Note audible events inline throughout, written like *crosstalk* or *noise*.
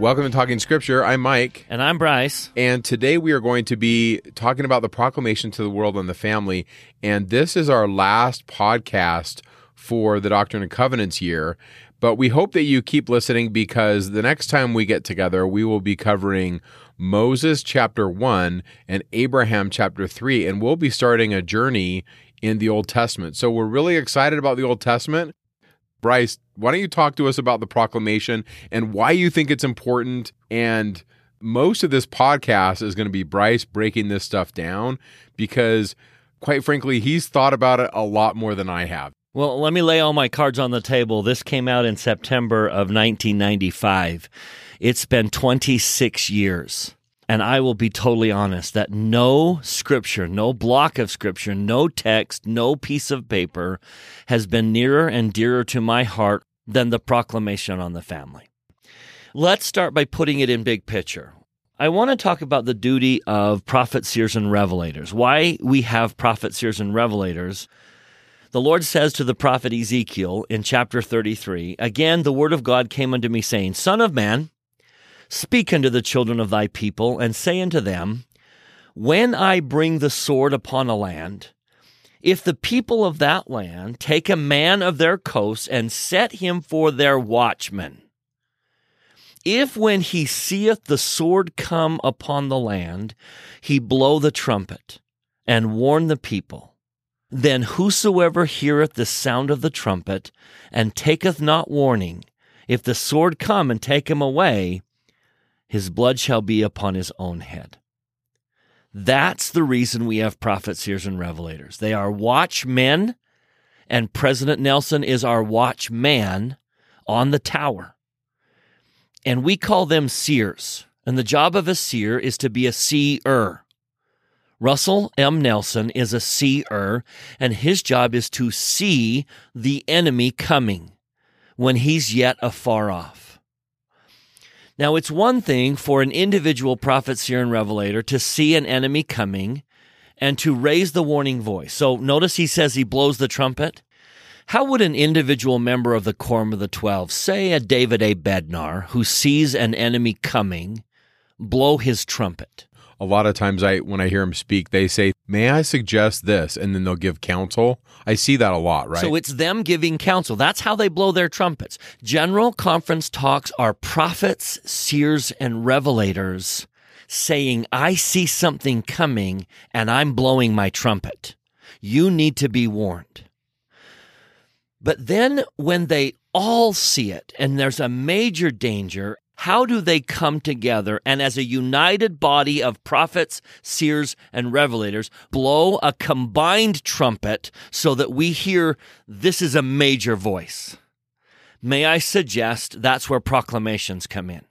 Welcome to Talking Scripture. I'm Mike. And I'm Bryce. And today we are going to be talking about the proclamation to the world and the family. And this is our last podcast for the Doctrine and Covenants year. But we hope that you keep listening because the next time we get together, we will be covering Moses chapter 1 and Abraham chapter 3. And we'll be starting a journey in the Old Testament. So we're really excited about the Old Testament. Bryce, why don't you talk to us about the proclamation and why you think it's important? And most of this podcast is going to be Bryce breaking this stuff down because, quite frankly, he's thought about it a lot more than I have. Well, let me lay all my cards on the table. This came out in September of 1995. It's been 26 years. And I will be totally honest that no scripture, no block of scripture, no text, no piece of paper has been nearer and dearer to my heart than the proclamation on the family. Let's start by putting it in big picture. I want to talk about the duty of prophets, seers, and revelators. Why we have prophets, seers, and revelators. The Lord says to the prophet Ezekiel in chapter 33 Again, the word of God came unto me, saying, Son of man, Speak unto the children of thy people, and say unto them, When I bring the sword upon a land, if the people of that land take a man of their coast and set him for their watchman, if when he seeth the sword come upon the land, he blow the trumpet and warn the people, then whosoever heareth the sound of the trumpet and taketh not warning, if the sword come and take him away, his blood shall be upon his own head. That's the reason we have prophets, seers, and revelators. They are watchmen, and President Nelson is our watchman on the tower. And we call them seers. And the job of a seer is to be a seer. Russell M. Nelson is a seer, and his job is to see the enemy coming when he's yet afar off. Now, it's one thing for an individual prophet, seer, and revelator to see an enemy coming and to raise the warning voice. So notice he says he blows the trumpet. How would an individual member of the Quorum of the Twelve, say a David A. Bednar, who sees an enemy coming, blow his trumpet? A lot of times I when I hear them speak, they say, "May I suggest this?" and then they'll give counsel. I see that a lot, right? So it's them giving counsel. That's how they blow their trumpets. General conference talks are prophets, seers, and revelators saying, "I see something coming and I'm blowing my trumpet. You need to be warned." But then when they all see it and there's a major danger how do they come together and, as a united body of prophets, seers, and revelators, blow a combined trumpet so that we hear this is a major voice? May I suggest that's where proclamations come in.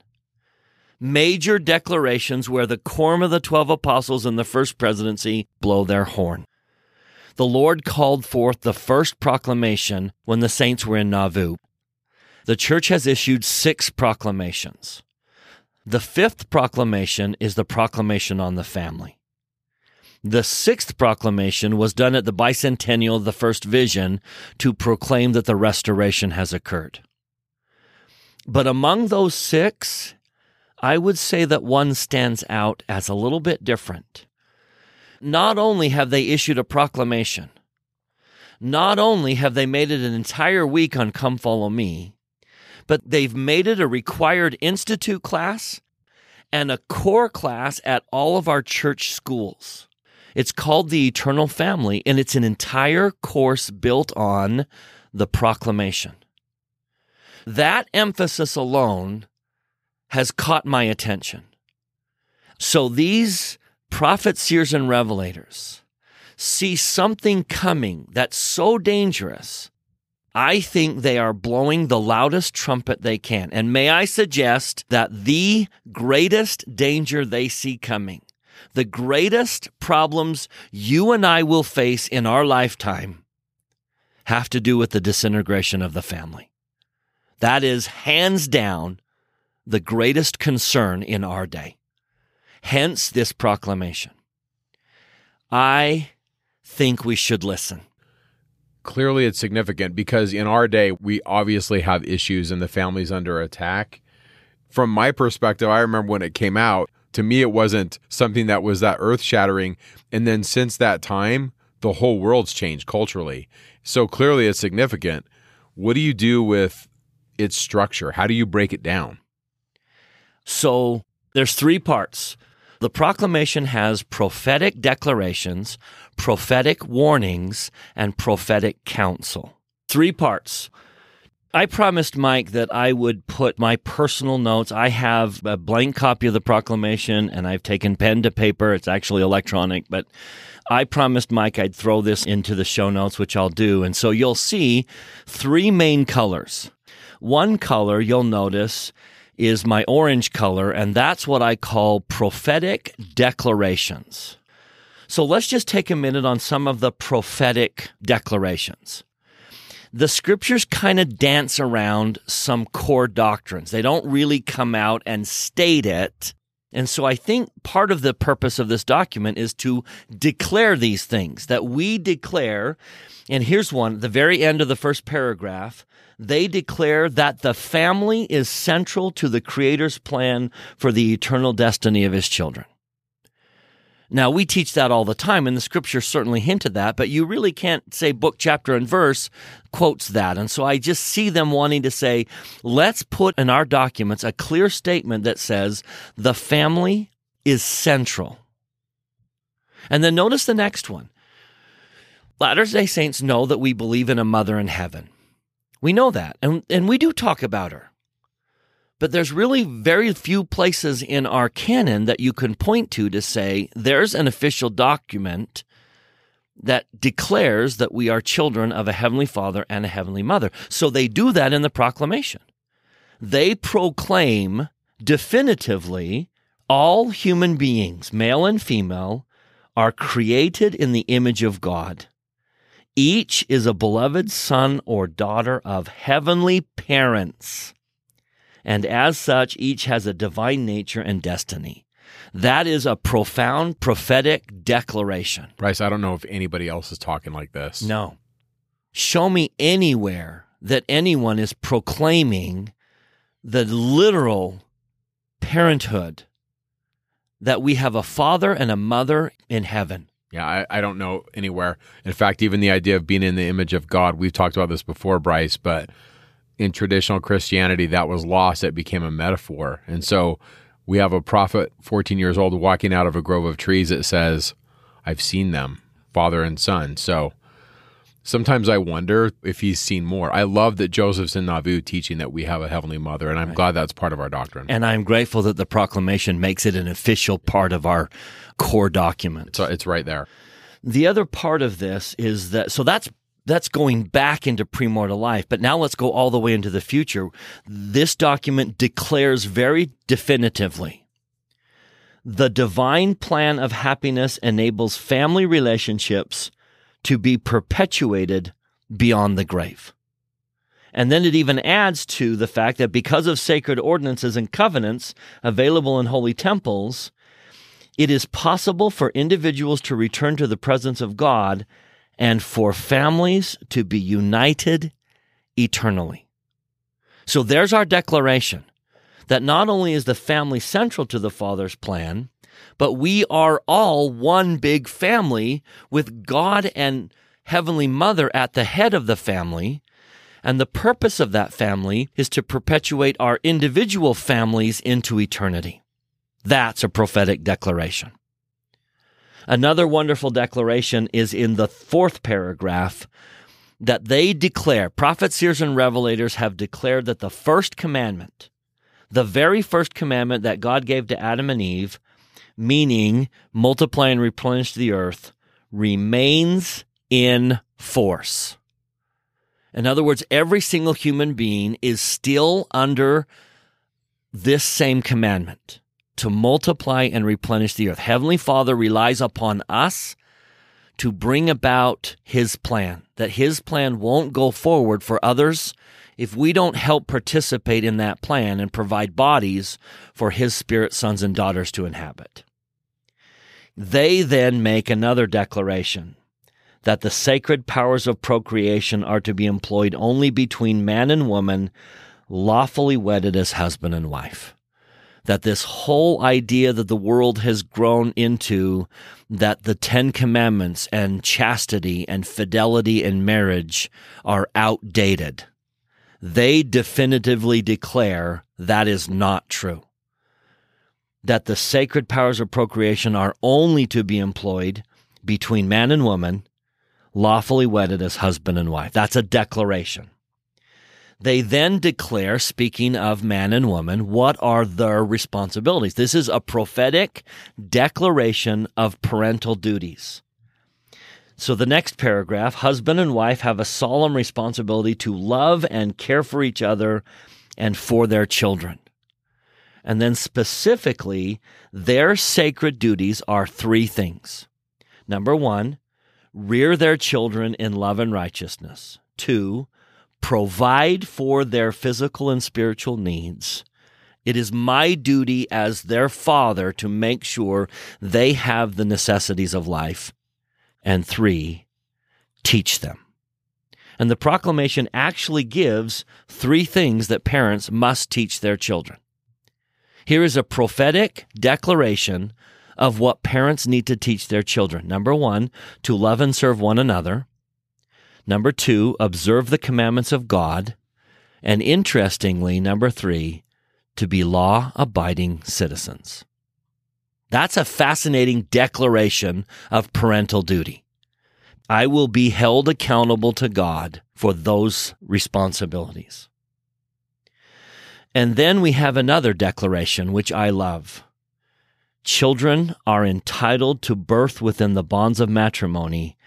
Major declarations where the quorum of the 12 apostles and the first presidency blow their horn. The Lord called forth the first proclamation when the saints were in Nauvoo. The church has issued six proclamations. The fifth proclamation is the proclamation on the family. The sixth proclamation was done at the bicentennial of the first vision to proclaim that the restoration has occurred. But among those six, I would say that one stands out as a little bit different. Not only have they issued a proclamation, not only have they made it an entire week on Come Follow Me, but they've made it a required institute class and a core class at all of our church schools. It's called the Eternal Family, and it's an entire course built on the proclamation. That emphasis alone has caught my attention. So these prophets, seers, and revelators see something coming that's so dangerous I think they are blowing the loudest trumpet they can. And may I suggest that the greatest danger they see coming, the greatest problems you and I will face in our lifetime, have to do with the disintegration of the family. That is hands down the greatest concern in our day. Hence this proclamation. I think we should listen. Clearly, it's significant because in our day, we obviously have issues and the family's under attack. From my perspective, I remember when it came out, to me, it wasn't something that was that earth shattering. And then since that time, the whole world's changed culturally. So clearly, it's significant. What do you do with its structure? How do you break it down? So there's three parts. The proclamation has prophetic declarations, prophetic warnings, and prophetic counsel. Three parts. I promised Mike that I would put my personal notes. I have a blank copy of the proclamation and I've taken pen to paper. It's actually electronic, but I promised Mike I'd throw this into the show notes, which I'll do. And so you'll see three main colors. One color you'll notice is my orange color, and that's what I call prophetic declarations. So let's just take a minute on some of the prophetic declarations. The scriptures kind of dance around some core doctrines. They don't really come out and state it. And so I think part of the purpose of this document is to declare these things that we declare. And here's one, the very end of the first paragraph they declare that the family is central to the Creator's plan for the eternal destiny of His children. Now, we teach that all the time, and the scripture certainly hinted that, but you really can't say book, chapter, and verse quotes that. And so I just see them wanting to say, let's put in our documents a clear statement that says the family is central. And then notice the next one. Latter day Saints know that we believe in a mother in heaven. We know that, and, and we do talk about her. But there's really very few places in our canon that you can point to to say there's an official document that declares that we are children of a heavenly father and a heavenly mother. So they do that in the proclamation. They proclaim definitively all human beings, male and female, are created in the image of God. Each is a beloved son or daughter of heavenly parents. And as such, each has a divine nature and destiny. That is a profound prophetic declaration. Bryce, I don't know if anybody else is talking like this. No. Show me anywhere that anyone is proclaiming the literal parenthood that we have a father and a mother in heaven. Yeah, I, I don't know anywhere. In fact, even the idea of being in the image of God, we've talked about this before, Bryce, but in traditional Christianity, that was lost. It became a metaphor. And so we have a prophet, 14 years old, walking out of a grove of trees that says, I've seen them, father and son. So sometimes I wonder if he's seen more. I love that Joseph's in Nauvoo teaching that we have a heavenly mother, and I'm right. glad that's part of our doctrine. And I'm grateful that the proclamation makes it an official part of our core document. So it's right there. The other part of this is that so that's that's going back into premortal life, but now let's go all the way into the future. This document declares very definitively the divine plan of happiness enables family relationships to be perpetuated beyond the grave. And then it even adds to the fact that because of sacred ordinances and covenants available in holy temples, it is possible for individuals to return to the presence of God and for families to be united eternally. So there's our declaration that not only is the family central to the Father's plan, but we are all one big family with God and Heavenly Mother at the head of the family. And the purpose of that family is to perpetuate our individual families into eternity. That's a prophetic declaration. Another wonderful declaration is in the fourth paragraph that they declare, prophets, seers, and revelators have declared that the first commandment, the very first commandment that God gave to Adam and Eve, meaning multiply and replenish the earth, remains in force. In other words, every single human being is still under this same commandment to multiply and replenish the earth. Heavenly Father relies upon us to bring about his plan, that his plan won't go forward for others if we don't help participate in that plan and provide bodies for his spirit sons and daughters to inhabit. They then make another declaration that the sacred powers of procreation are to be employed only between man and woman, lawfully wedded as husband and wife. That this whole idea that the world has grown into, that the Ten Commandments and chastity and fidelity in marriage are outdated. They definitively declare that is not true. That the sacred powers of procreation are only to be employed between man and woman lawfully wedded as husband and wife. That's a declaration. They then declare, speaking of man and woman, what are their responsibilities. This is a prophetic declaration of parental duties. So the next paragraph husband and wife have a solemn responsibility to love and care for each other and for their children. And then specifically, their sacred duties are three things. Number one, rear their children in love and righteousness. Two, provide for their physical and spiritual needs. It is my duty as their father to make sure they have the necessities of life. And three, teach them. And the proclamation actually gives three things that parents must teach their children. Here is a prophetic declaration of what parents need to teach their children. Number one, to love and serve one another. Number two, observe the commandments of God. And interestingly, number three, to be law abiding citizens. That's a fascinating declaration of parental duty. I will be held accountable to God for those responsibilities. And then we have another declaration, which I love. Children are entitled to birth within the bonds of matrimony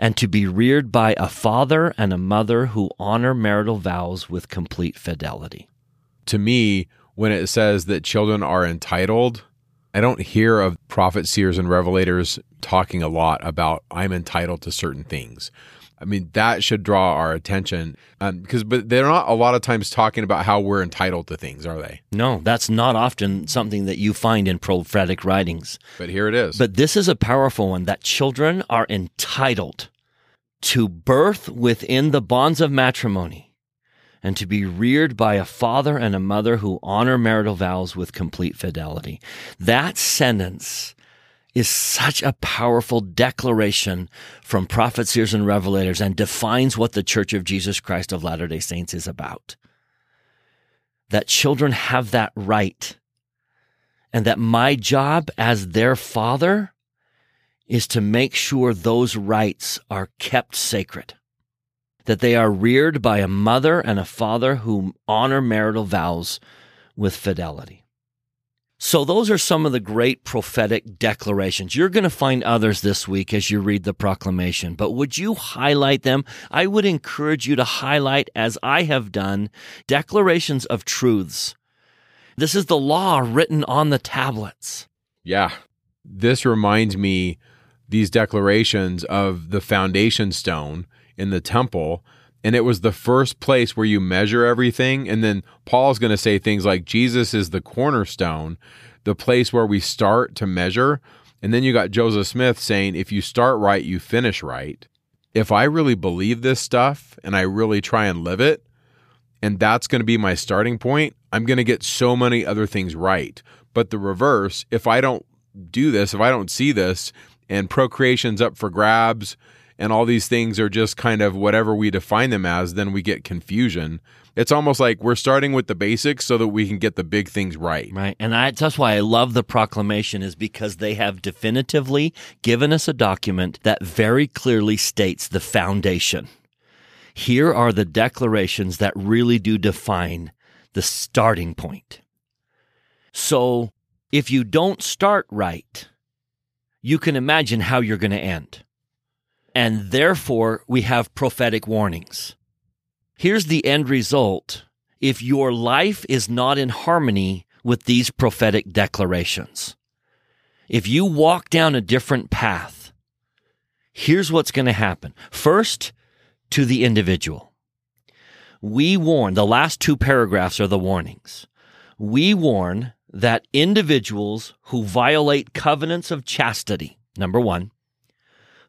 and to be reared by a father and a mother who honor marital vows with complete fidelity. To me, when it says that children are entitled, I don't hear of prophets, seers, and revelators talking a lot about I'm entitled to certain things. I mean, that should draw our attention because, um, but they're not a lot of times talking about how we're entitled to things, are they? No, that's not often something that you find in prophetic writings. But here it is. But this is a powerful one that children are entitled to birth within the bonds of matrimony and to be reared by a father and a mother who honor marital vows with complete fidelity. That sentence is such a powerful declaration from prophets, seers, and revelators and defines what the Church of Jesus Christ of Latter day Saints is about. That children have that right, and that my job as their father is to make sure those rights are kept sacred. That they are reared by a mother and a father who honor marital vows with fidelity. So, those are some of the great prophetic declarations. You're going to find others this week as you read the proclamation, but would you highlight them? I would encourage you to highlight, as I have done, declarations of truths. This is the law written on the tablets. Yeah. This reminds me, these declarations of the foundation stone in the temple and it was the first place where you measure everything. And then Paul's going to say things like Jesus is the cornerstone, the place where we start to measure. And then you got Joseph Smith saying, if you start right, you finish right. If I really believe this stuff and I really try and live it, and that's going to be my starting point, I'm going to get so many other things right. But the reverse, if I don't do this, if I don't see this, and procreation's up for grabs, and all these things are just kind of whatever we define them as, then we get confusion. It's almost like we're starting with the basics so that we can get the big things right. Right. And I, that's why I love the proclamation is because they have definitively given us a document that very clearly states the foundation. Here are the declarations that really do define the starting point. So if you don't start right, you can imagine how you're going to end and therefore we have prophetic warnings. Here's the end result if your life is not in harmony with these prophetic declarations. If you walk down a different path, here's what's going to happen. First, to the individual. We warn, the last two paragraphs are the warnings. We warn that individuals who violate covenants of chastity, number one,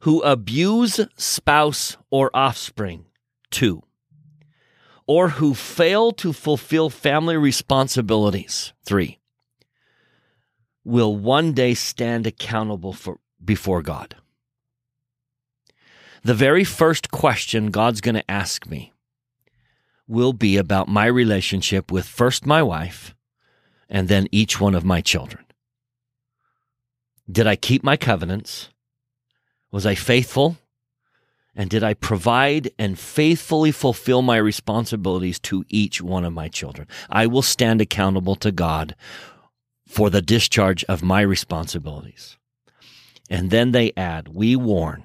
who abuse spouse or offspring, two, or who fail to fulfill family responsibilities, three, will one day stand accountable for before God. The very first question God's going to ask me will be about my relationship with first my wife and then each one of my children. Did I keep my covenants? Was I faithful? And did I provide and faithfully fulfill my responsibilities to each one of my children? I will stand accountable to God for the discharge of my responsibilities. And then they add, we warn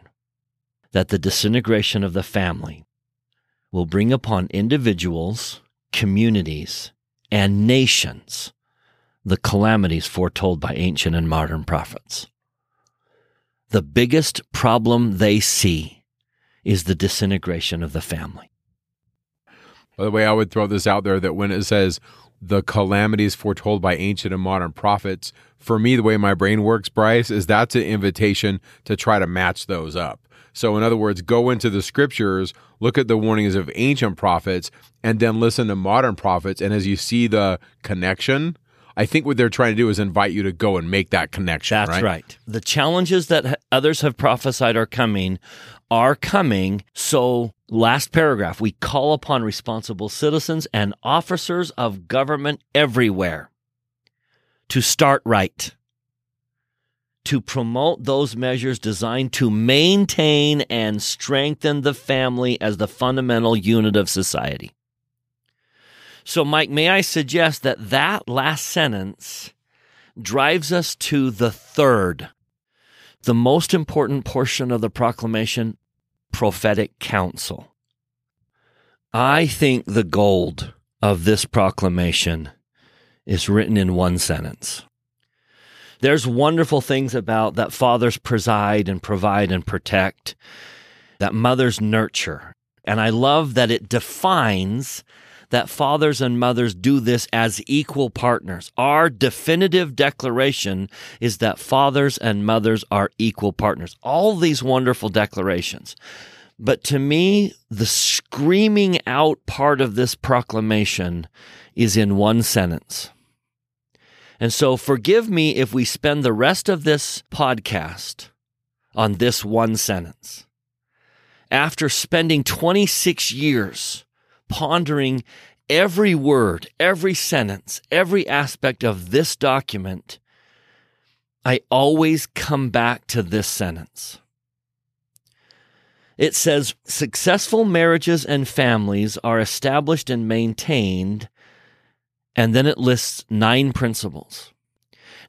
that the disintegration of the family will bring upon individuals, communities, and nations the calamities foretold by ancient and modern prophets. The biggest problem they see is the disintegration of the family. By the way, I would throw this out there that when it says the calamities foretold by ancient and modern prophets, for me, the way my brain works, Bryce, is that's an invitation to try to match those up. So, in other words, go into the scriptures, look at the warnings of ancient prophets, and then listen to modern prophets. And as you see the connection, I think what they're trying to do is invite you to go and make that connection. That's right. right. The challenges that others have prophesied are coming are coming. So, last paragraph, we call upon responsible citizens and officers of government everywhere to start right, to promote those measures designed to maintain and strengthen the family as the fundamental unit of society. So, Mike, may I suggest that that last sentence drives us to the third, the most important portion of the proclamation prophetic counsel. I think the gold of this proclamation is written in one sentence. There's wonderful things about that fathers preside and provide and protect, that mothers nurture. And I love that it defines that fathers and mothers do this as equal partners. Our definitive declaration is that fathers and mothers are equal partners. All these wonderful declarations. But to me, the screaming out part of this proclamation is in one sentence. And so forgive me if we spend the rest of this podcast on this one sentence. After spending 26 years pondering every word, every sentence, every aspect of this document, I always come back to this sentence. It says successful marriages and families are established and maintained, and then it lists nine principles.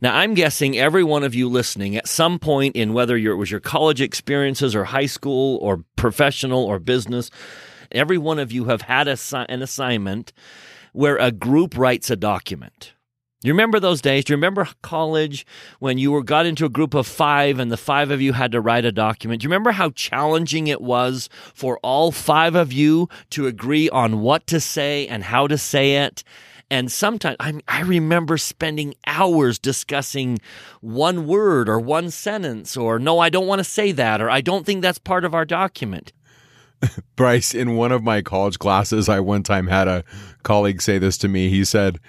Now, I'm guessing every one of you listening at some point in whether it was your college experiences or high school or professional or business, Every one of you have had a, an assignment where a group writes a document. You remember those days? Do you remember college when you were got into a group of five and the five of you had to write a document? Do you remember how challenging it was for all five of you to agree on what to say and how to say it? And sometimes I, I remember spending hours discussing one word or one sentence, or no, I don't want to say that, or I don't think that's part of our document. *laughs* Bryce, in one of my college classes, I one time had a colleague say this to me. He said,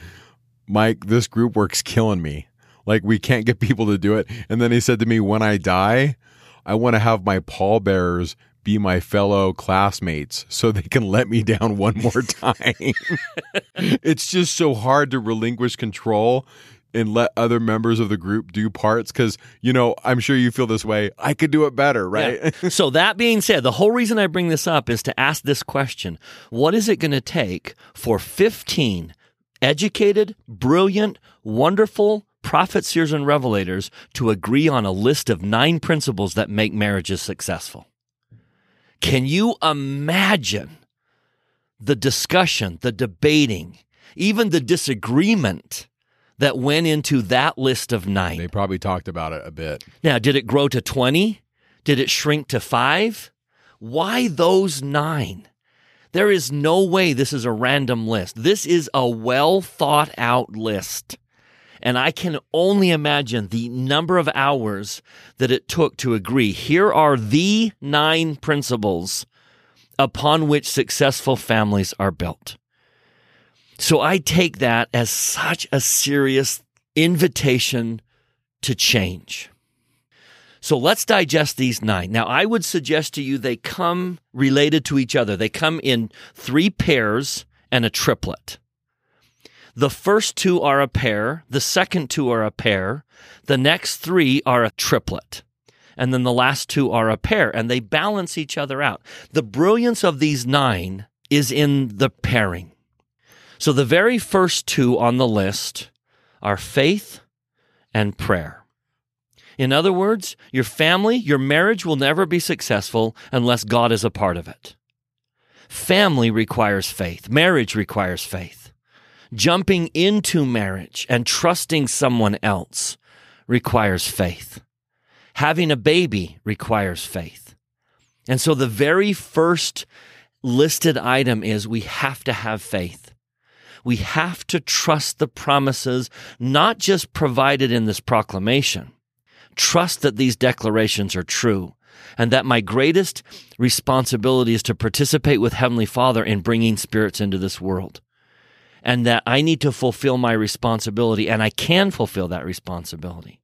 Mike, this group work's killing me. Like, we can't get people to do it. And then he said to me, When I die, I want to have my pallbearers be my fellow classmates so they can let me down one more *laughs* time. *laughs* it's just so hard to relinquish control and let other members of the group do parts because you know i'm sure you feel this way. I could do it better right? Yeah. *laughs* so that being said the whole reason i bring this up is to ask this question. What is it going to take for 15 educated brilliant wonderful prophets seers and revelators to agree on a list of nine principles that make marriages successful? Can you imagine the discussion the debating even the disagreement that went into that list of nine. They probably talked about it a bit. Now, did it grow to 20? Did it shrink to five? Why those nine? There is no way this is a random list. This is a well thought out list. And I can only imagine the number of hours that it took to agree. Here are the nine principles upon which successful families are built. So I take that as such a serious invitation to change. So let's digest these nine. Now, I would suggest to you they come related to each other. They come in three pairs and a triplet. The first two are a pair, the second two are a pair, the next three are a triplet, and then the last two are a pair, and they balance each other out. The brilliance of these nine is in the pairing. So the very first two on the list are faith and prayer. In other words, your family, your marriage will never be successful unless God is a part of it. Family requires faith. Marriage requires faith jumping into marriage and trusting someone else requires faith. Having a baby requires faith. And so the very first listed item is we have to have faith. We have to trust the promises, not just provided in this proclamation. Trust that these declarations are true and that my greatest responsibility is to participate with Heavenly Father in bringing spirits into this world and that I need to fulfill my responsibility and I can fulfill that responsibility.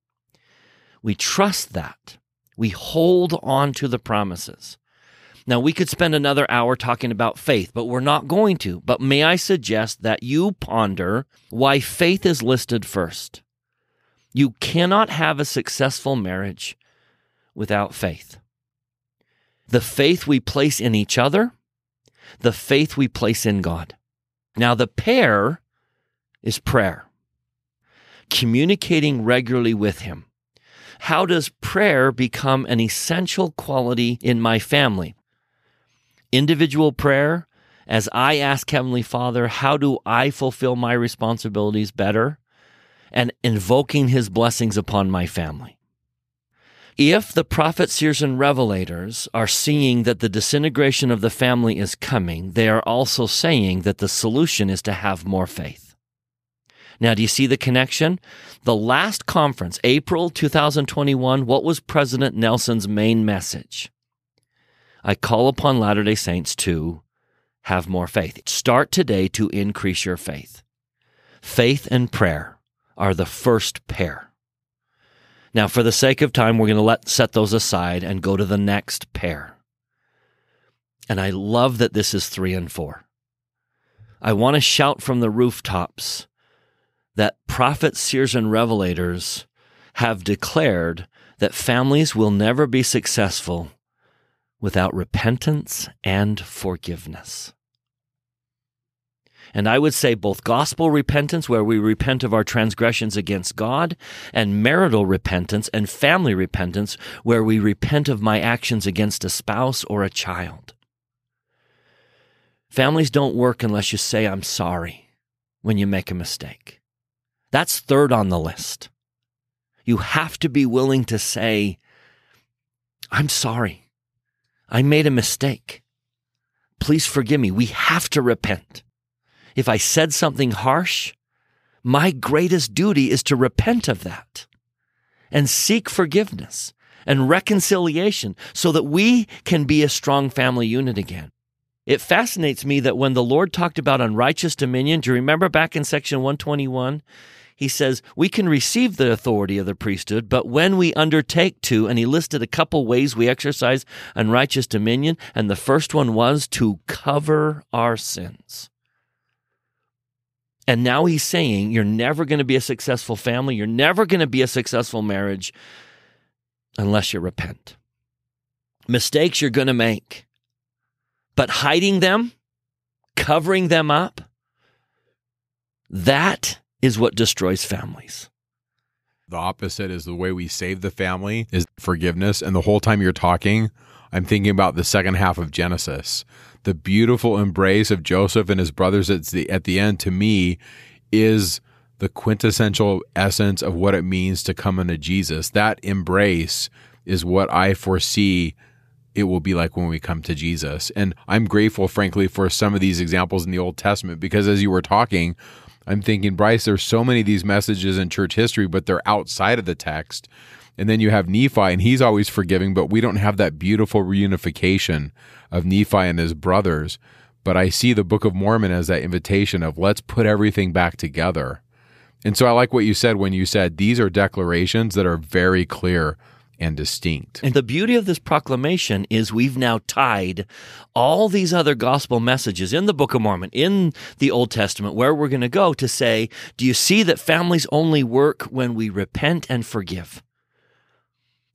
We trust that. We hold on to the promises. Now, we could spend another hour talking about faith, but we're not going to. But may I suggest that you ponder why faith is listed first? You cannot have a successful marriage without faith. The faith we place in each other, the faith we place in God. Now, the pair is prayer, communicating regularly with Him. How does prayer become an essential quality in my family? Individual prayer, as I ask Heavenly Father, how do I fulfill my responsibilities better? And invoking His blessings upon my family. If the prophets, seers, and revelators are seeing that the disintegration of the family is coming, they are also saying that the solution is to have more faith. Now, do you see the connection? The last conference, April 2021, what was President Nelson's main message? I call upon Latter day Saints to have more faith. Start today to increase your faith. Faith and prayer are the first pair. Now, for the sake of time, we're going to let set those aside and go to the next pair. And I love that this is three and four. I want to shout from the rooftops that prophets, seers, and revelators have declared that families will never be successful without repentance and forgiveness. And I would say both gospel repentance, where we repent of our transgressions against God, and marital repentance and family repentance, where we repent of my actions against a spouse or a child. Families don't work unless you say, I'm sorry when you make a mistake. That's third on the list. You have to be willing to say, I'm sorry. I made a mistake. Please forgive me. We have to repent if I said something harsh, my greatest duty is to repent of that and seek forgiveness and reconciliation so that we can be a strong family unit again. It fascinates me that when the Lord talked about unrighteous dominion, do you remember back in section 121? He says, we can receive the authority of the priesthood, but when we undertake to, and he listed a couple ways we exercise unrighteous dominion, and the first one was to cover our sins. And now he's saying you're never going to be a successful family. You're never going to be a successful marriage unless you repent. Mistakes you're going to make, but hiding them, covering them up, that is what destroys families. The opposite is the way we save the family is forgiveness. And the whole time you're talking, I'm thinking about the second half of Genesis the beautiful embrace of Joseph and his brothers at the at the end to me is the quintessential essence of what it means to come into Jesus. That embrace is what I foresee it will be like when we come to Jesus. And I'm grateful, frankly, for some of these examples in the Old Testament because as you were talking, I'm thinking, Bryce, there's so many of these messages in church history, but they're outside of the text. And then you have Nephi, and he's always forgiving, but we don't have that beautiful reunification of Nephi and his brothers. But I see the Book of Mormon as that invitation of let's put everything back together. And so I like what you said when you said these are declarations that are very clear and distinct. And the beauty of this proclamation is we've now tied all these other gospel messages in the Book of Mormon, in the Old Testament, where we're going to go to say, do you see that families only work when we repent and forgive?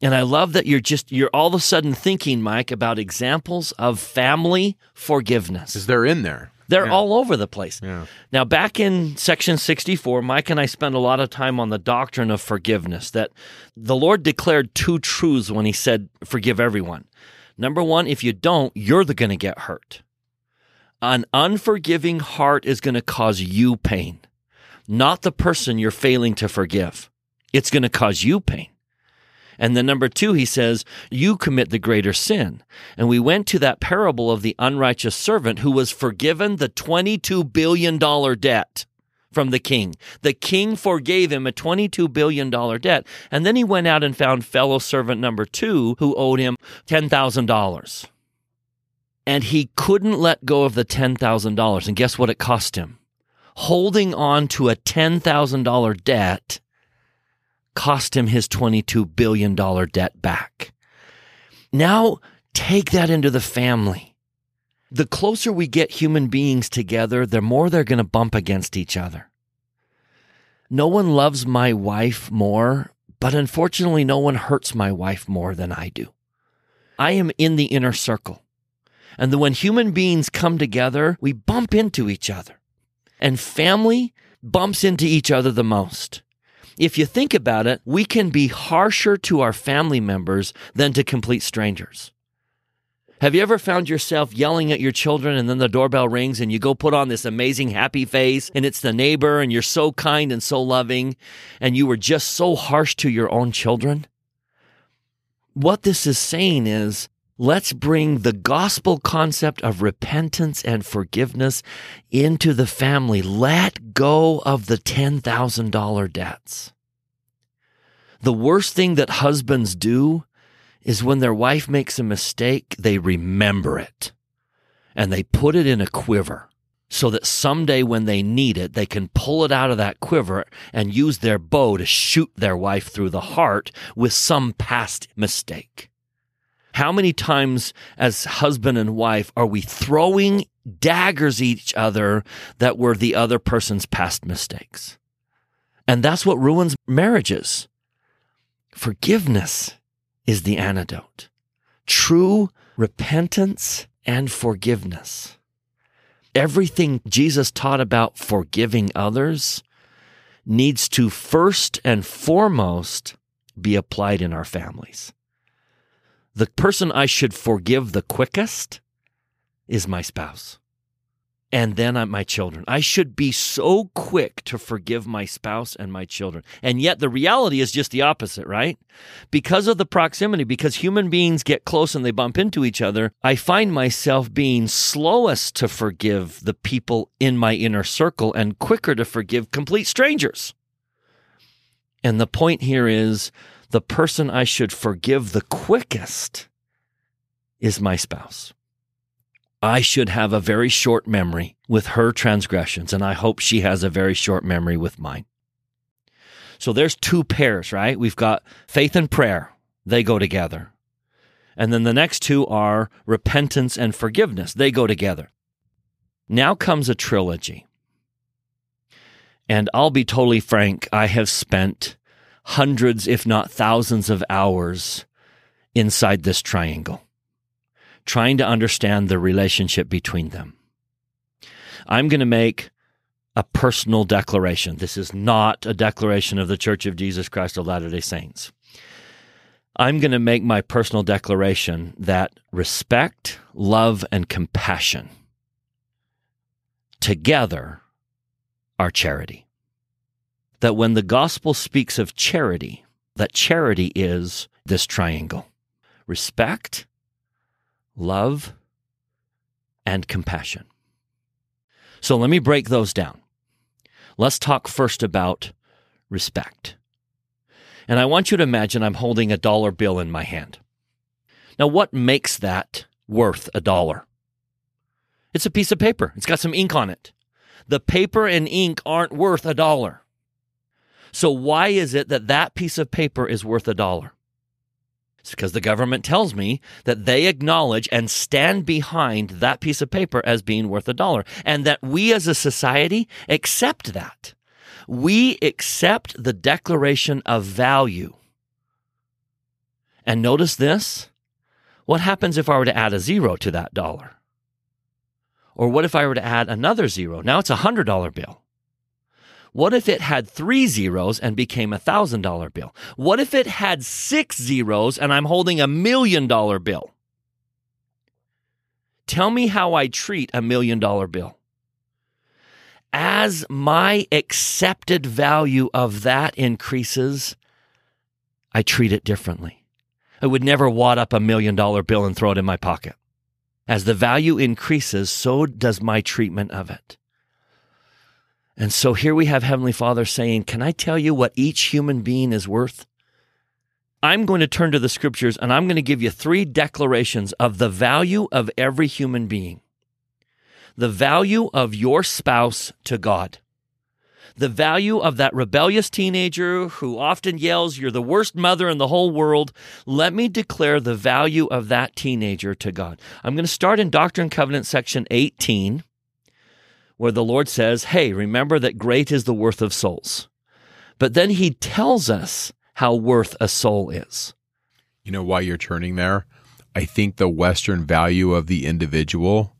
And I love that you're just, you're all of a sudden thinking, Mike, about examples of family forgiveness. Because they're in there. They're yeah. all over the place. Yeah. Now, back in section 64, Mike and I spent a lot of time on the doctrine of forgiveness, that the Lord declared two truths when he said, forgive everyone. Number one, if you don't, you're going to get hurt. An unforgiving heart is going to cause you pain, not the person you're failing to forgive. It's going to cause you pain. And then number two, he says, you commit the greater sin. And we went to that parable of the unrighteous servant who was forgiven the $22 billion debt from the king. The king forgave him a $22 billion debt. And then he went out and found fellow servant number two who owed him $10,000. And he couldn't let go of the $10,000. And guess what it cost him? Holding on to a $10,000 debt cost him his $22 billion debt back. Now take that into the family. The closer we get human beings together, the more they're going to bump against each other. No one loves my wife more, but unfortunately, no one hurts my wife more than I do. I am in the inner circle. And when human beings come together, we bump into each other. And family bumps into each other the most if you think about it, we can be harsher to our family members than to complete strangers. Have you ever found yourself yelling at your children and then the doorbell rings and you go put on this amazing happy face and it's the neighbor and you're so kind and so loving and you were just so harsh to your own children? What this is saying is Let's bring the gospel concept of repentance and forgiveness into the family. Let go of the $10,000 debts. The worst thing that husbands do is when their wife makes a mistake, they remember it and they put it in a quiver so that someday when they need it, they can pull it out of that quiver and use their bow to shoot their wife through the heart with some past mistake. How many times as husband and wife are we throwing daggers at each other that were the other person's past mistakes? And that's what ruins marriages. Forgiveness is the antidote. True repentance and forgiveness. Everything Jesus taught about forgiving others needs to first and foremost be applied in our families the person I should forgive the quickest is my spouse. And then my children. I should be so quick to forgive my spouse and my children. And yet the reality is just the opposite, right? Because of the proximity, because human beings get close and they bump into each other, I find myself being slowest to forgive the people in my inner circle and quicker to forgive complete strangers. And the point here is the person I should forgive the quickest is my spouse. I should have a very short memory with her transgressions, and I hope she has a very short memory with mine. So there's two pairs, right? We've got faith and prayer, they go together. And then the next two are repentance and forgiveness, they go together. Now comes a trilogy. And I'll be totally frank, I have spent hundreds, if not thousands of hours inside this triangle, trying to understand the relationship between them. I'm going to make a personal declaration. This is not a declaration of the Church of Jesus Christ of Latter day Saints. I'm going to make my personal declaration that respect, love, and compassion together are charity that when the gospel speaks of charity, that charity is this triangle respect, love, and compassion. So let me break those down. Let's talk first about respect. And I want you to imagine I'm holding a dollar bill in my hand. Now, what makes that worth a dollar? It's a piece of paper. It's got some ink on it. The paper and ink aren't worth a dollar. So why is it that that piece of paper is worth a dollar? It's because the government tells me that they acknowledge and stand behind that piece of paper as being worth a dollar, and that we as a society accept that. We accept the declaration of value. And notice this what happens if I were to add a zero to that dollar? Or what if I were to add another zero? Now it's a $100 bill. What if it had three zeros and became a thousand dollar bill? What if it had six zeros and I'm holding a million dollar bill? Tell me how I treat a million dollar bill. As my accepted value of that increases, I treat it differently. I would never wad up a million dollar bill and throw it in my pocket. As the value increases, so does my treatment of it. And so here we have Heavenly Father saying, Can I tell you what each human being is worth? I'm going to turn to the scriptures and I'm going to give you three declarations of the value of every human being. The value of your spouse to God. The value of that rebellious teenager who often yells, You're the worst mother in the whole world. Let me declare the value of that teenager to God. I'm going to start in Doctrine and Covenant section 18 where the Lord says, Hey, remember that great is the worth of souls. But then he tells us how worth a soul is. You know why you're turning there? I think the Western value of the individual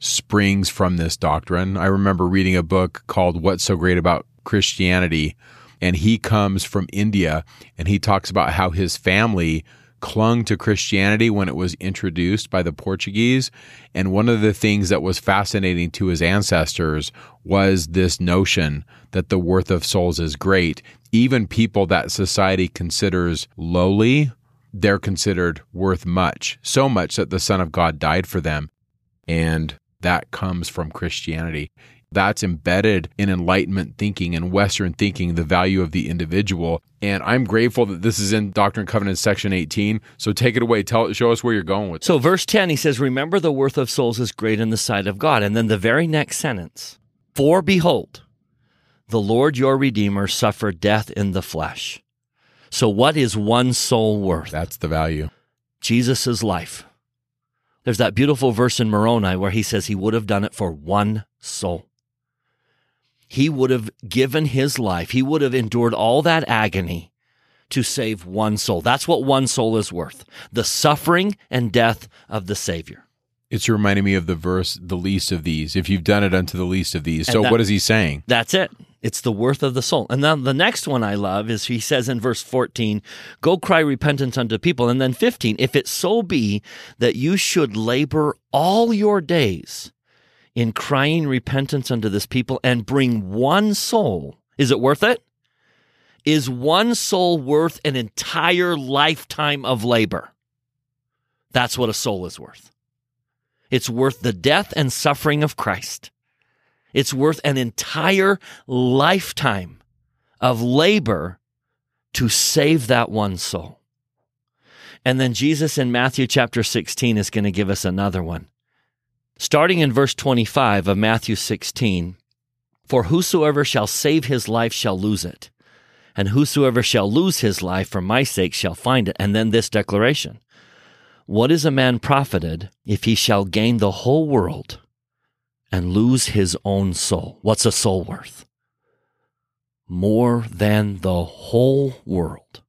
springs from this doctrine. I remember reading a book called What's So Great About Christianity, and he comes from India and he talks about how his family clung to Christianity when it was introduced by the Portuguese. And one of the things that was fascinating to his ancestors was this notion that the worth of souls is great. Even people that society considers lowly, they're considered worth much, so much that the Son of God died for them. And that comes from Christianity that's embedded in Enlightenment thinking and Western thinking, the value of the individual. And I'm grateful that this is in Doctrine and Covenants section 18. So take it away. Tell, show us where you're going with. It. So verse 10, he says, "Remember the worth of souls is great in the sight of God." And then the very next sentence, "For behold, the Lord your Redeemer suffered death in the flesh." So what is one soul worth? That's the value. Jesus' life. There's that beautiful verse in Moroni where he says he would have done it for one soul he would have given his life, he would have endured all that agony to save one soul. That's what one soul is worth the suffering and death of the Savior. It's reminding me of the verse, the least of these, if you've done it unto the least of these. And so, that, what is he saying? That's it. It's the worth of the soul. And then the next one I love is he says in verse 14, Go cry repentance unto people. And then 15, If it so be that you should labor all your days in crying repentance unto this people and bring one soul, is it worth it? Is one soul worth an entire lifetime of labor? That's what a soul is worth. It's worth the death and suffering of Christ. It's worth an entire lifetime of labor to save that one soul. And then Jesus in Matthew chapter 16 is going to give us another one. Starting in verse 25 of Matthew 16 For whosoever shall save his life shall lose it, and whosoever shall lose his life for my sake shall find it. And then this declaration What is a man profited if he shall gain the whole world and lose his own soul? What's a soul worth? More than the whole world.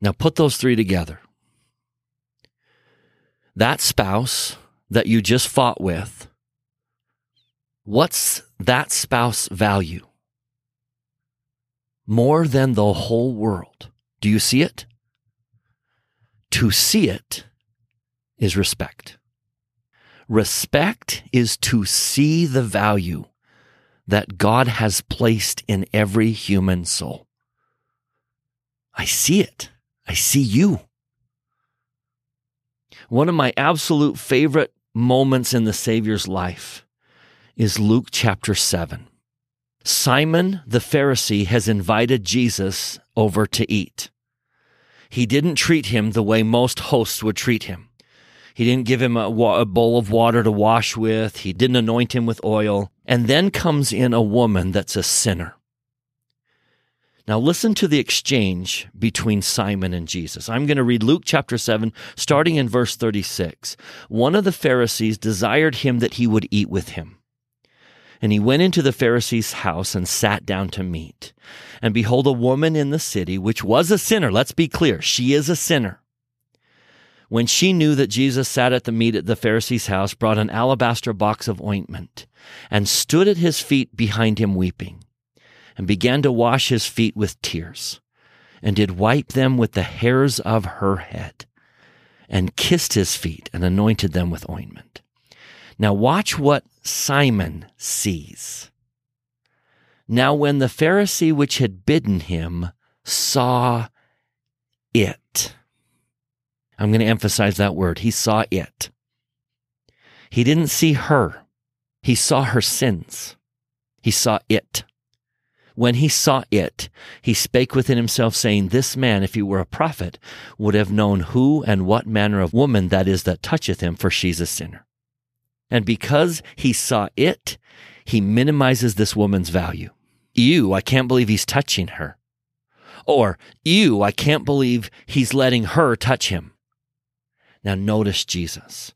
Now put those three together that spouse that you just fought with, what's that spouse value? More than the whole world. Do you see it? To see it is respect. Respect is to see the value that God has placed in every human soul. I see it. I see you. One of my absolute favorite moments in the Savior's life is Luke chapter 7. Simon the Pharisee has invited Jesus over to eat. He didn't treat him the way most hosts would treat him. He didn't give him a, wa- a, bowl of water to wash with. He didn't anoint him with oil. And then comes in a woman that's a sinner. Now listen to the exchange between Simon and Jesus. I'm going to read Luke chapter 7, starting in verse 36. One of the Pharisees desired him that he would eat with him. And he went into the Pharisee's house and sat down to meat. And behold, a woman in the city, which was a sinner. Let's be clear. She is a sinner. When she knew that Jesus sat at the meat at the Pharisee's house, brought an alabaster box of ointment and stood at his feet behind him weeping and began to wash his feet with tears, and did wipe them with the hairs of her head, and kissed his feet, and anointed them with ointment. Now watch what Simon sees. Now when the Pharisee which had bidden him saw it, I'm going to emphasize that word. He saw it. He didn't see her. He saw her sins. He saw it. When he saw it, he spake within himself, saying, This man, if he were a prophet, would have known who and what manner of woman that is that toucheth him, for she's a sinner. And because he saw it, he minimizes this woman's value. Ew, I can't believe he's touching her. Or, ew, I can't believe he's letting her touch him. Now notice Jesus.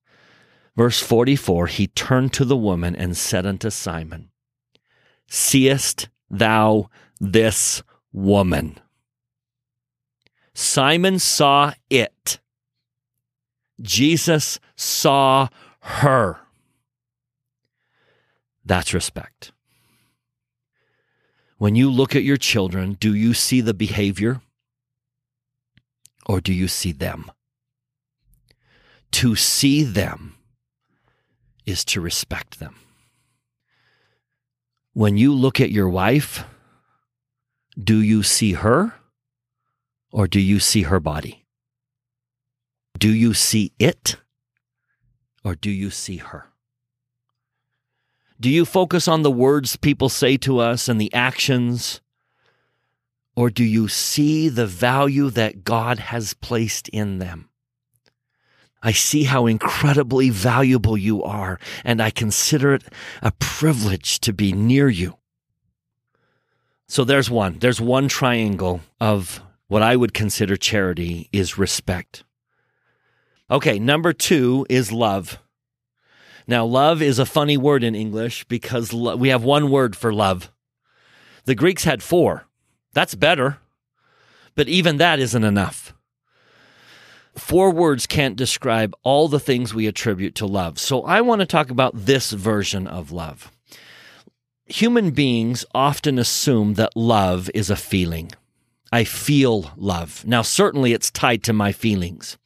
Verse 44 He turned to the woman and said unto Simon, Seest thou this woman? Simon saw it. Jesus saw her. That's respect. When you look at your children, do you see the behavior or do you see them? To see them is to respect them. When you look at your wife, do you see her or do you see her body? Do you see it or do you see her? Do you focus on the words people say to us and the actions? Or do you see the value that God has placed in them? I see how incredibly valuable you are, and I consider it a privilege to be near you. So there's one. There's one triangle of what I would consider charity is respect. Okay, number two is love. Now, love is a funny word in English because lo- we have one word for love. The Greeks had four. That's better. But even that isn't enough. Four words can't describe all the things we attribute to love. So I want to talk about this version of love. Human beings often assume that love is a feeling. I feel love. Now, certainly it's tied to my feelings,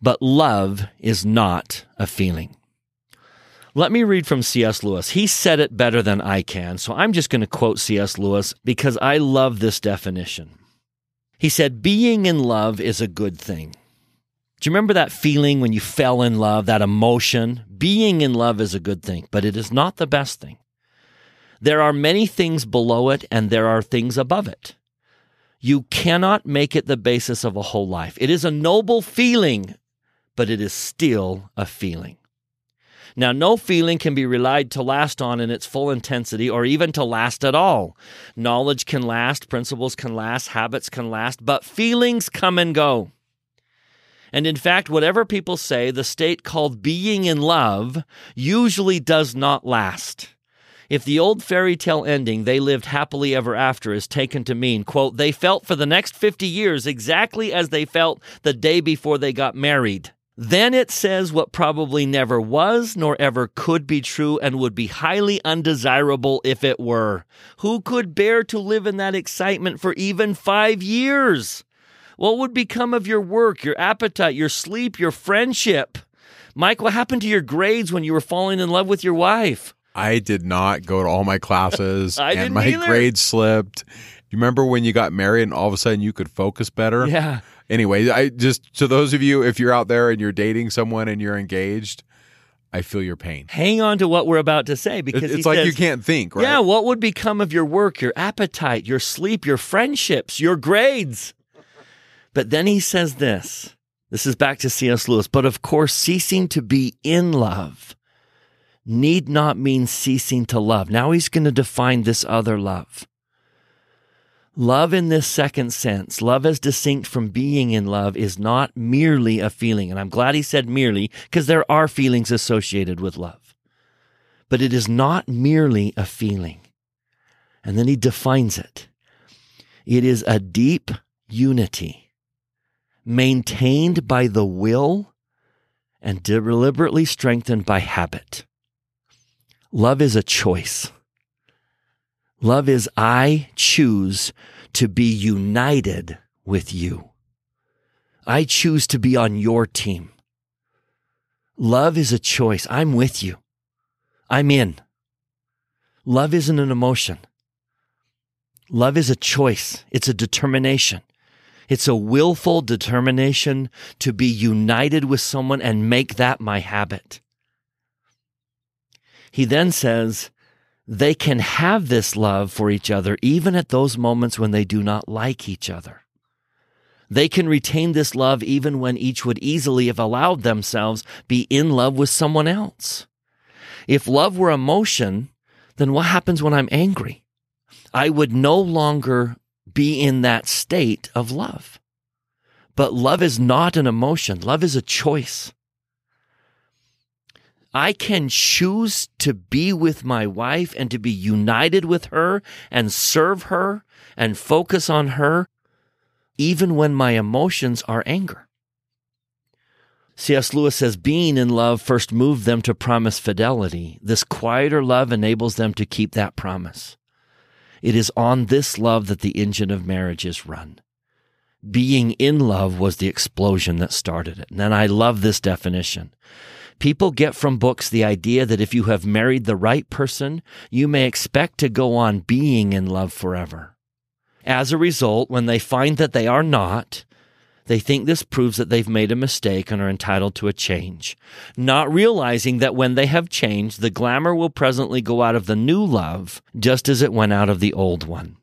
but love is not a feeling. Let me read from C.S. Lewis. He said it better than I can, so I'm just going to quote C.S. Lewis because I love this definition. He said, Being in love is a good thing. Do you remember that feeling when you fell in love, that emotion? Being in love is a good thing, but it is not the best thing. There are many things below it, and there are things above it. You cannot make it the basis of a whole life. It is a noble feeling, but it is still a feeling. Now, no feeling can be relied to last on in its full intensity or even to last at all. Knowledge can last, principles can last, habits can last, but feelings come and go. And in fact, whatever people say, the state called being in love usually does not last. If the old fairy tale ending, they lived happily ever after, is taken to mean, quote, they felt for the next 50 years exactly as they felt the day before they got married. Then it says what probably never was nor ever could be true and would be highly undesirable if it were. Who could bear to live in that excitement for even five years? What would become of your work, your appetite, your sleep, your friendship? Mike, what happened to your grades when you were falling in love with your wife? I did not go to all my classes *laughs* I and my either. grades slipped. You remember when you got married and all of a sudden you could focus better? Yeah. Anyway, I just to those of you if you're out there and you're dating someone and you're engaged, I feel your pain. Hang on to what we're about to say because It's like says, you can't think, right? Yeah, what would become of your work, your appetite, your sleep, your friendships, your grades? But then he says this. This is back to C.S. Lewis. But of course, ceasing to be in love need not mean ceasing to love. Now he's going to define this other love. Love in this second sense, love as distinct from being in love, is not merely a feeling. And I'm glad he said merely because there are feelings associated with love. But it is not merely a feeling. And then he defines it. It is a deep unity maintained by the will and deliberately strengthened by habit. Love is a choice. Love is I choose to be united with you. I choose to be on your team. Love is a choice. I'm with you. I'm in. Love isn't an emotion. Love is a choice. It's a determination. It's a willful determination to be united with someone and make that my habit. He then says, they can have this love for each other even at those moments when they do not like each other. They can retain this love even when each would easily have allowed themselves be in love with someone else. If love were emotion, then what happens when I'm angry? I would no longer be in that state of love. But love is not an emotion. Love is a choice. I can choose to be with my wife and to be united with her and serve her and focus on her, even when my emotions are anger. C.S. Lewis says being in love first moved them to promise fidelity. This quieter love enables them to keep that promise. It is on this love that the engine of marriage is run. Being in love was the explosion that started it. And I love this definition. People get from books the idea that if you have married the right person, you may expect to go on being in love forever. As a result, when they find that they are not, they think this proves that they've made a mistake and are entitled to a change, not realizing that when they have changed, the glamour will presently go out of the new love just as it went out of the old one.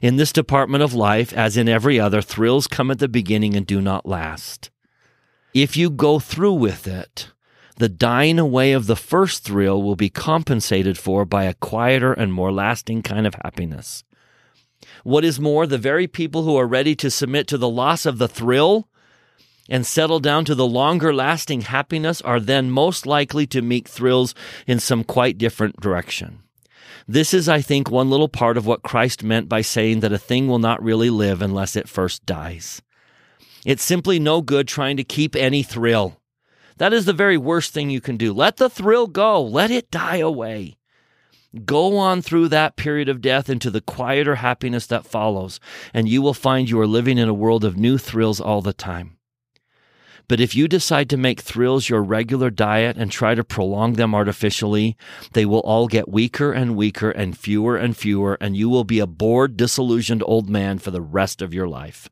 In this department of life, as in every other, thrills come at the beginning and do not last. If you go through with it, the dying away of the first thrill will be compensated for by a quieter and more lasting kind of happiness. What is more, the very people who are ready to submit to the loss of the thrill and settle down to the longer lasting happiness are then most likely to meet thrills in some quite different direction. This is, I think, one little part of what Christ meant by saying that a thing will not really live unless it first dies. It's simply no good trying to keep any thrill. That is the very worst thing you can do. Let the thrill go, let it die away. Go on through that period of death into the quieter happiness that follows, and you will find you are living in a world of new thrills all the time. But if you decide to make thrills your regular diet and try to prolong them artificially, they will all get weaker and weaker and fewer and fewer, and you will be a bored, disillusioned old man for the rest of your life.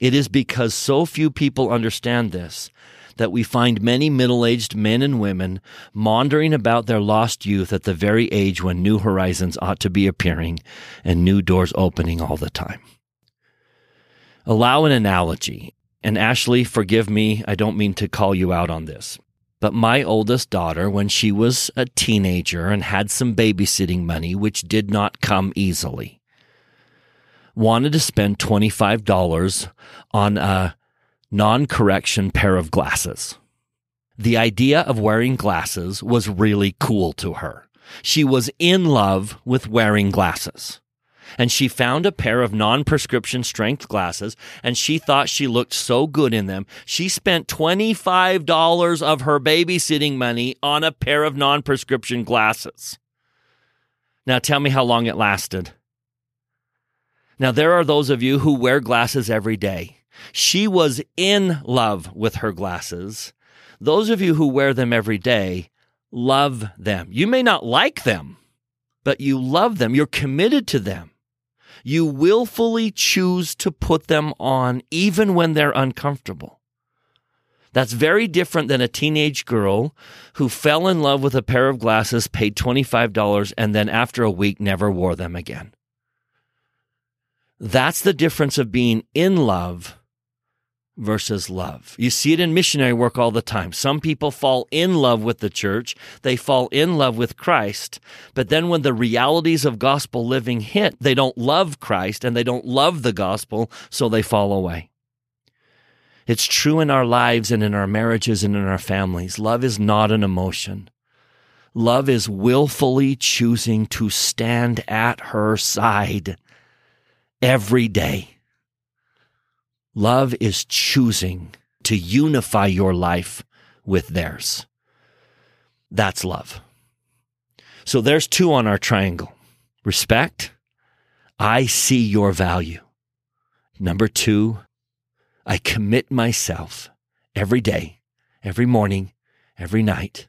It is because so few people understand this that we find many middle aged men and women maundering about their lost youth at the very age when new horizons ought to be appearing and new doors opening all the time. Allow an analogy. And Ashley, forgive me, I don't mean to call you out on this. But my oldest daughter, when she was a teenager and had some babysitting money, which did not come easily, wanted to spend $25 on a non correction pair of glasses. The idea of wearing glasses was really cool to her. She was in love with wearing glasses. And she found a pair of non prescription strength glasses and she thought she looked so good in them. She spent $25 of her babysitting money on a pair of non prescription glasses. Now tell me how long it lasted. Now, there are those of you who wear glasses every day. She was in love with her glasses. Those of you who wear them every day love them. You may not like them, but you love them. You're committed to them. You willfully choose to put them on even when they're uncomfortable. That's very different than a teenage girl who fell in love with a pair of glasses, paid $25, and then after a week never wore them again. That's the difference of being in love versus love. You see it in missionary work all the time. Some people fall in love with the church, they fall in love with Christ, but then when the realities of gospel living hit, they don't love Christ and they don't love the gospel, so they fall away. It's true in our lives and in our marriages and in our families. Love is not an emotion. Love is willfully choosing to stand at her side every day. Love is choosing to unify your life with theirs. That's love. So there's two on our triangle respect. I see your value. Number two, I commit myself every day, every morning, every night.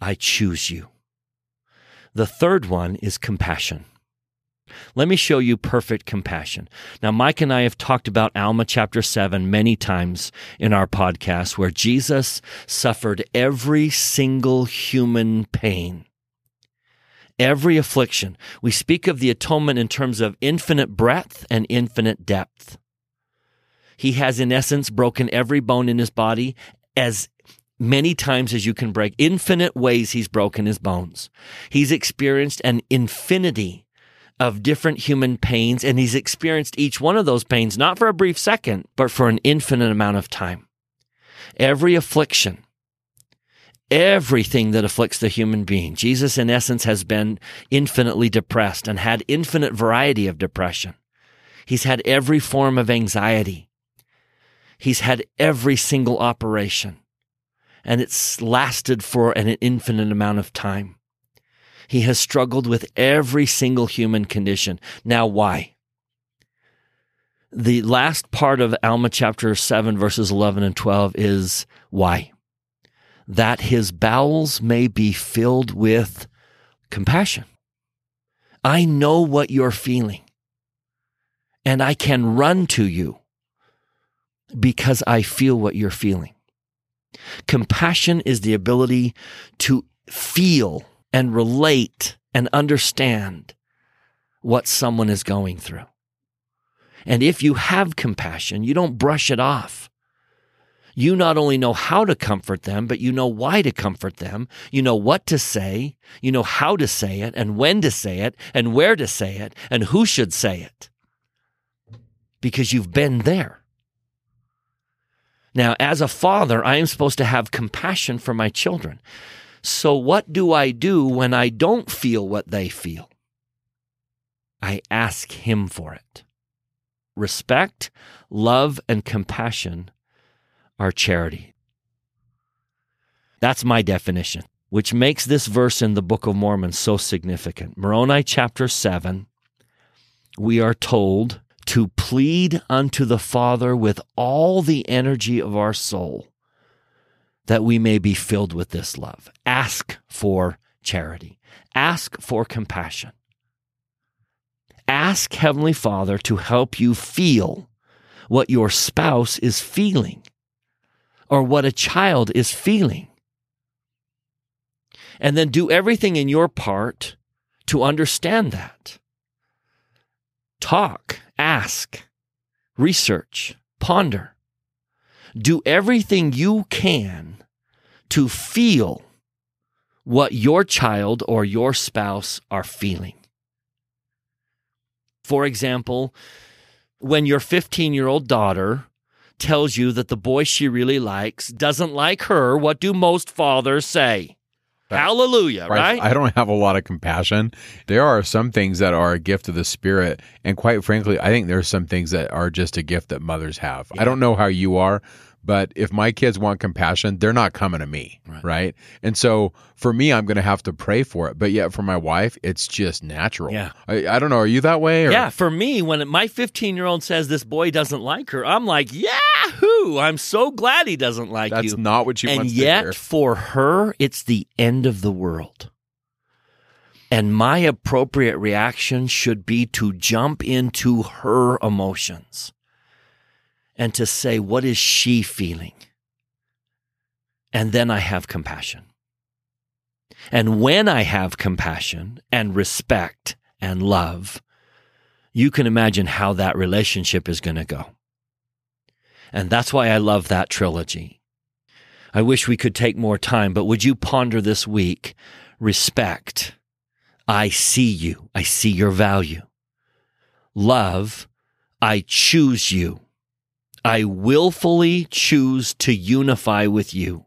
I choose you. The third one is compassion. Let me show you perfect compassion. Now, Mike and I have talked about Alma chapter 7 many times in our podcast, where Jesus suffered every single human pain, every affliction. We speak of the atonement in terms of infinite breadth and infinite depth. He has, in essence, broken every bone in his body as many times as you can break. Infinite ways he's broken his bones. He's experienced an infinity of different human pains, and he's experienced each one of those pains not for a brief second, but for an infinite amount of time. Every affliction, everything that afflicts the human being, Jesus, in essence, has been infinitely depressed and had infinite variety of depression. He's had every form of anxiety. He's had every single operation, and it's lasted for an infinite amount of time. He has struggled with every single human condition. Now, why? The last part of Alma chapter 7, verses 11 and 12 is why? That his bowels may be filled with compassion. I know what you're feeling, and I can run to you because I feel what you're feeling. Compassion is the ability to feel and relate and understand what someone is going through. And if you have compassion, you don't brush it off. You not only know how to comfort them, but you know why to comfort them. You know what to say. You know how to say it and when to say it and where to say it and who should say it. Because you've been there. Now, as a father, I am supposed to have compassion for my children. So, what do I do when I don't feel what they feel? I ask Him for it. Respect, love, and compassion are charity. That's my definition, which makes this verse in the Book of Mormon so significant. Moroni chapter 7, we are told to plead unto the Father with all the energy of our soul that we may be filled with this love. Ask for charity, ask for compassion. Ask Heavenly Father to help you feel what your spouse is feeling or what a child is feeling. And then do everything in your part to understand that. Talk ask, research, ponder. Do everything you can to feel what your child or your spouse are feeling. For example, when your 15 year old daughter tells you that the boy she really likes doesn't like her, what do most fathers say? Hallelujah, right? I don't have a lot of compassion. There are some things that are a gift of the Spirit. And quite frankly, I think there's some things that are just a gift that mothers have. Yeah. I don't know how you are, but if my kids want compassion, they're not coming to me. Right. right? And so for me, I'm going to have to pray for it. But yet for my wife, it's just natural. Yeah. I, I don't know. Are you that way? Or? Yeah. For me, when my 15 year old says this boy doesn't like her, I'm like, Yahoo! I'm so glad he doesn't like That's you. That's not what she and yet, for her, it's the end of the world. And my appropriate reaction should be to jump into her emotions and to say, what is she feeling? And then I have compassion. And when I have compassion and respect and love, you can imagine how that relationship is going to go. And that's why I love that trilogy. I wish we could take more time, but would you ponder this week? Respect. I see you. I see your value. Love. I choose you. I willfully choose to unify with you.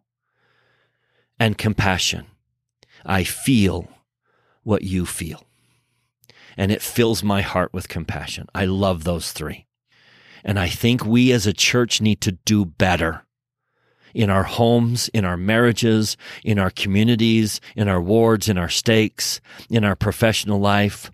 And compassion. I feel what you feel. And it fills my heart with compassion. I love those three. And I think we as a church need to do better in our homes, in our marriages, in our communities, in our wards, in our stakes, in our professional life.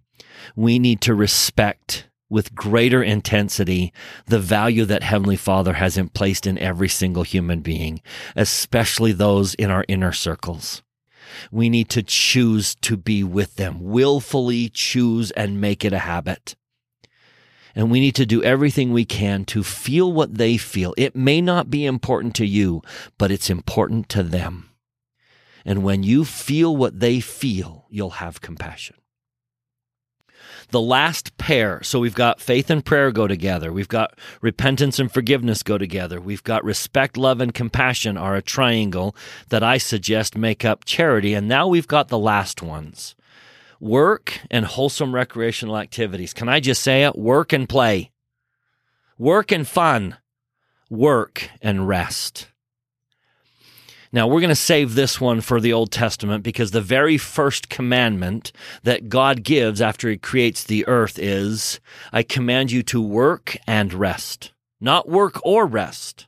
We need to respect with greater intensity the value that Heavenly Father has placed in every single human being, especially those in our inner circles. We need to choose to be with them, willfully choose and make it a habit. And we need to do everything we can to feel what they feel. It may not be important to you, but it's important to them. And when you feel what they feel, you'll have compassion the last pair. So we've got faith and prayer go together. We've got repentance and forgiveness go together. We've got respect, love, and compassion are a triangle that I suggest make up charity. And now we've got the last ones work and wholesome recreational activities. Can I just say it? Work and play, work and fun, work and rest. Now, we're going to save this one for the Old Testament because the very first commandment that God gives after he creates the earth is, I command you to work and rest. Not work or rest.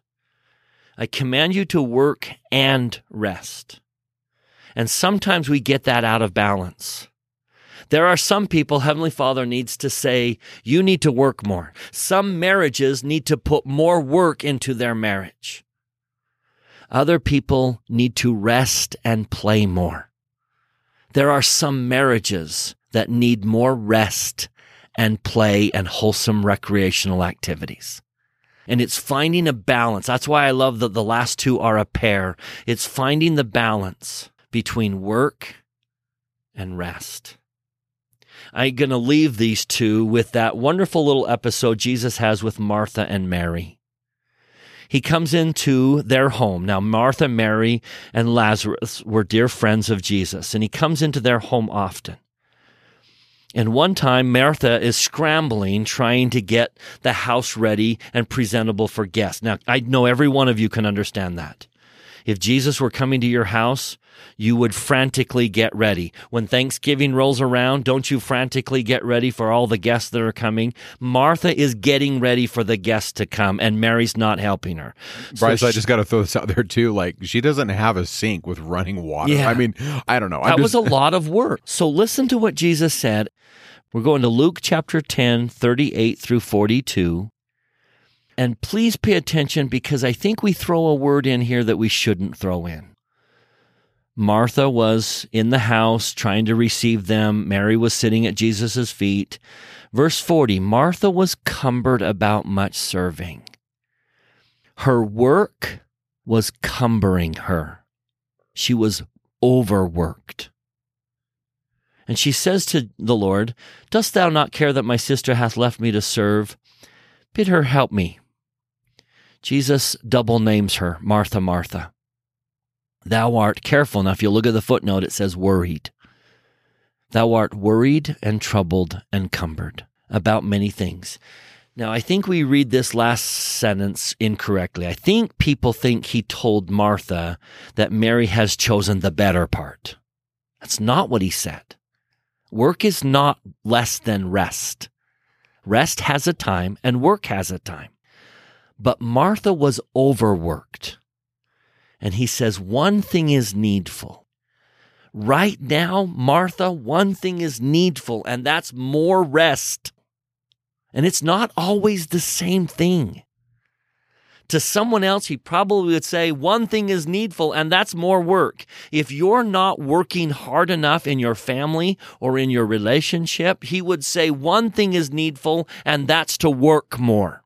I command you to work and rest. And sometimes we get that out of balance. There are some people Heavenly Father needs to say, you need to work more. Some marriages need to put more work into their marriage. Other people need to rest and play more. There are some marriages that need more rest and play and wholesome recreational activities. And it's finding a balance. That's why I love that the last two are a pair. It's finding the balance between work and rest. I'm going to leave these two with that wonderful little episode Jesus has with Martha and Mary he comes into their home. Now, Martha, Mary, and Lazarus were dear friends of Jesus, and he comes into their home often. And one time, Martha is scrambling, trying to get the house ready and presentable for guests. Now, I know every one of you can understand that. If Jesus were coming to your house, you would frantically get ready. When Thanksgiving rolls around, don't you frantically get ready for all the guests that are coming? Martha is getting ready for the guests to come, and Mary's not helping her. Bryce, so she, I just got to throw this out there too. Like, she doesn't have a sink with running water. Yeah. I mean, I don't know. I'm that just... was a lot of work. So listen to what Jesus said. We're going to Luke chapter 10, 38 through 42. And please pay attention because I think we throw a word in here that we shouldn't throw in. Martha was in the house trying to receive them. Mary was sitting at Jesus' feet. Verse 40 Martha was cumbered about much serving. Her work was cumbering her. She was overworked. And she says to the Lord, Dost thou not care that my sister hath left me to serve? Bid her help me. Jesus double names her Martha, Martha. Thou art careful. Now, if you look at the footnote, it says worried. Thou art worried and troubled and cumbered about many things. Now, I think we read this last sentence incorrectly. I think people think he told Martha that Mary has chosen the better part. That's not what he said. Work is not less than rest. Rest has a time and work has a time. But Martha was overworked. And he says, One thing is needful. Right now, Martha, one thing is needful, and that's more rest. And it's not always the same thing. To someone else, he probably would say, one thing is needful, and that's more work. If you're not working hard enough in your family or in your relationship, he would say, one thing is needful, and that's to work more.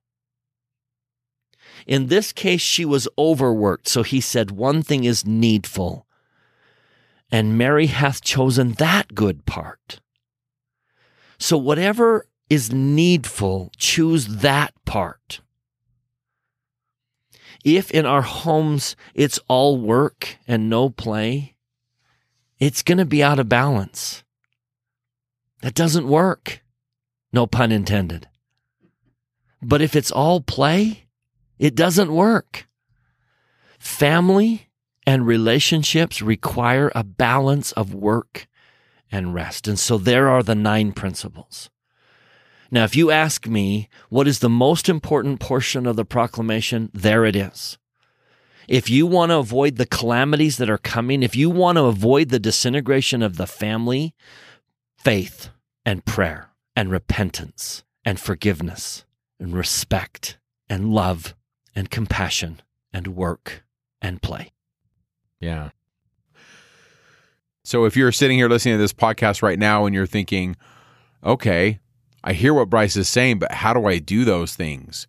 In this case, she was overworked, so he said, one thing is needful. And Mary hath chosen that good part. So, whatever is needful, choose that part. If in our homes it's all work and no play, it's going to be out of balance. That doesn't work. No pun intended. But if it's all play, it doesn't work. Family and relationships require a balance of work and rest. And so there are the nine principles. Now, if you ask me what is the most important portion of the proclamation, there it is. If you want to avoid the calamities that are coming, if you want to avoid the disintegration of the family, faith and prayer and repentance and forgiveness and respect and love and compassion and work and play. Yeah. So if you're sitting here listening to this podcast right now and you're thinking, okay, I hear what Bryce is saying, but how do I do those things?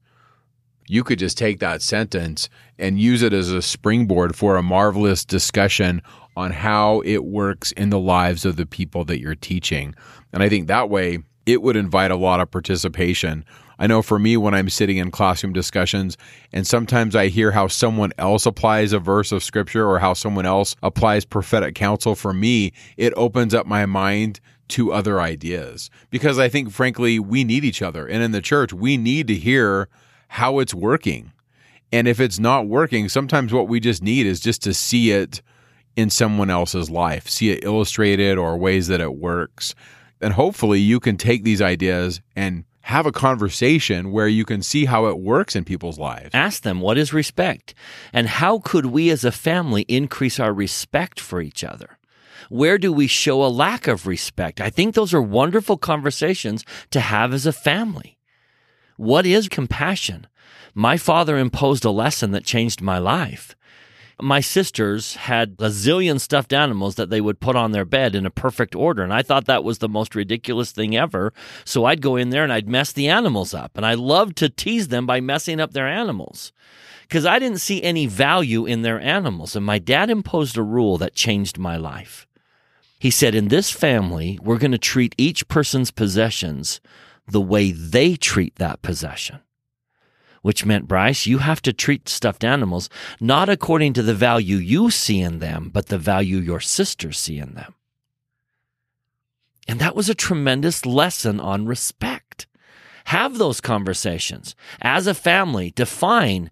You could just take that sentence and use it as a springboard for a marvelous discussion on how it works in the lives of the people that you're teaching. And I think that way it would invite a lot of participation I know for me, when I'm sitting in classroom discussions, and sometimes I hear how someone else applies a verse of scripture or how someone else applies prophetic counsel, for me, it opens up my mind to other ideas. Because I think, frankly, we need each other. And in the church, we need to hear how it's working. And if it's not working, sometimes what we just need is just to see it in someone else's life, see it illustrated or ways that it works. And hopefully you can take these ideas and have a conversation where you can see how it works in people's lives. Ask them, what is respect? And how could we as a family increase our respect for each other? Where do we show a lack of respect? I think those are wonderful conversations to have as a family. What is compassion? My father imposed a lesson that changed my life. My sisters had a zillion stuffed animals that they would put on their bed in a perfect order. And I thought that was the most ridiculous thing ever. So I'd go in there and I'd mess the animals up. And I loved to tease them by messing up their animals because I didn't see any value in their animals. And my dad imposed a rule that changed my life. He said, In this family, we're going to treat each person's possessions the way they treat that possession which meant, Bryce, you have to treat stuffed animals not according to the value you see in them, but the value your sisters see in them. And that was a tremendous lesson on respect. Have those conversations as a family. Define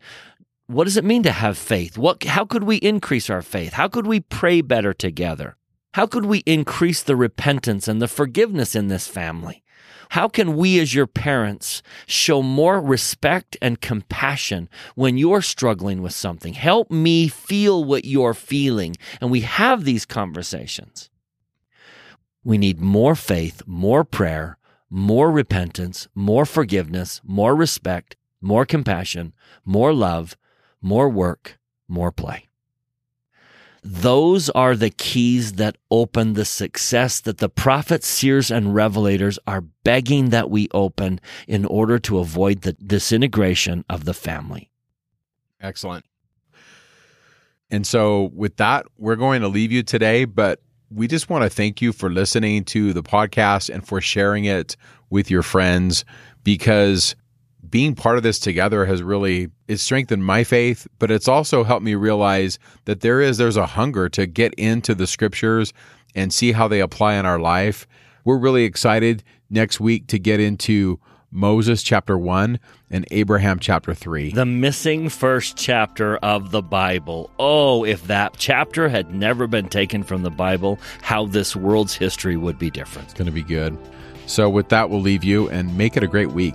what does it mean to have faith? What, how could we increase our faith? How could we pray better together? How could we increase the repentance and the forgiveness in this family? How can we, as your parents, show more respect and compassion when you're struggling with something? Help me feel what you're feeling. And we have these conversations. We need more faith, more prayer, more repentance, more forgiveness, more respect, more compassion, more love, more work, more play. Those are the keys that open the success that the prophets, seers, and revelators are begging that we open in order to avoid the disintegration of the family. Excellent. And so, with that, we're going to leave you today, but we just want to thank you for listening to the podcast and for sharing it with your friends because being part of this together has really it's strengthened my faith but it's also helped me realize that there is there's a hunger to get into the scriptures and see how they apply in our life we're really excited next week to get into Moses chapter 1 and Abraham chapter 3. The missing first chapter of the Bible. Oh, if that chapter had never been taken from the Bible, how this world's history would be different. It's going to be good. So, with that, we'll leave you and make it a great week.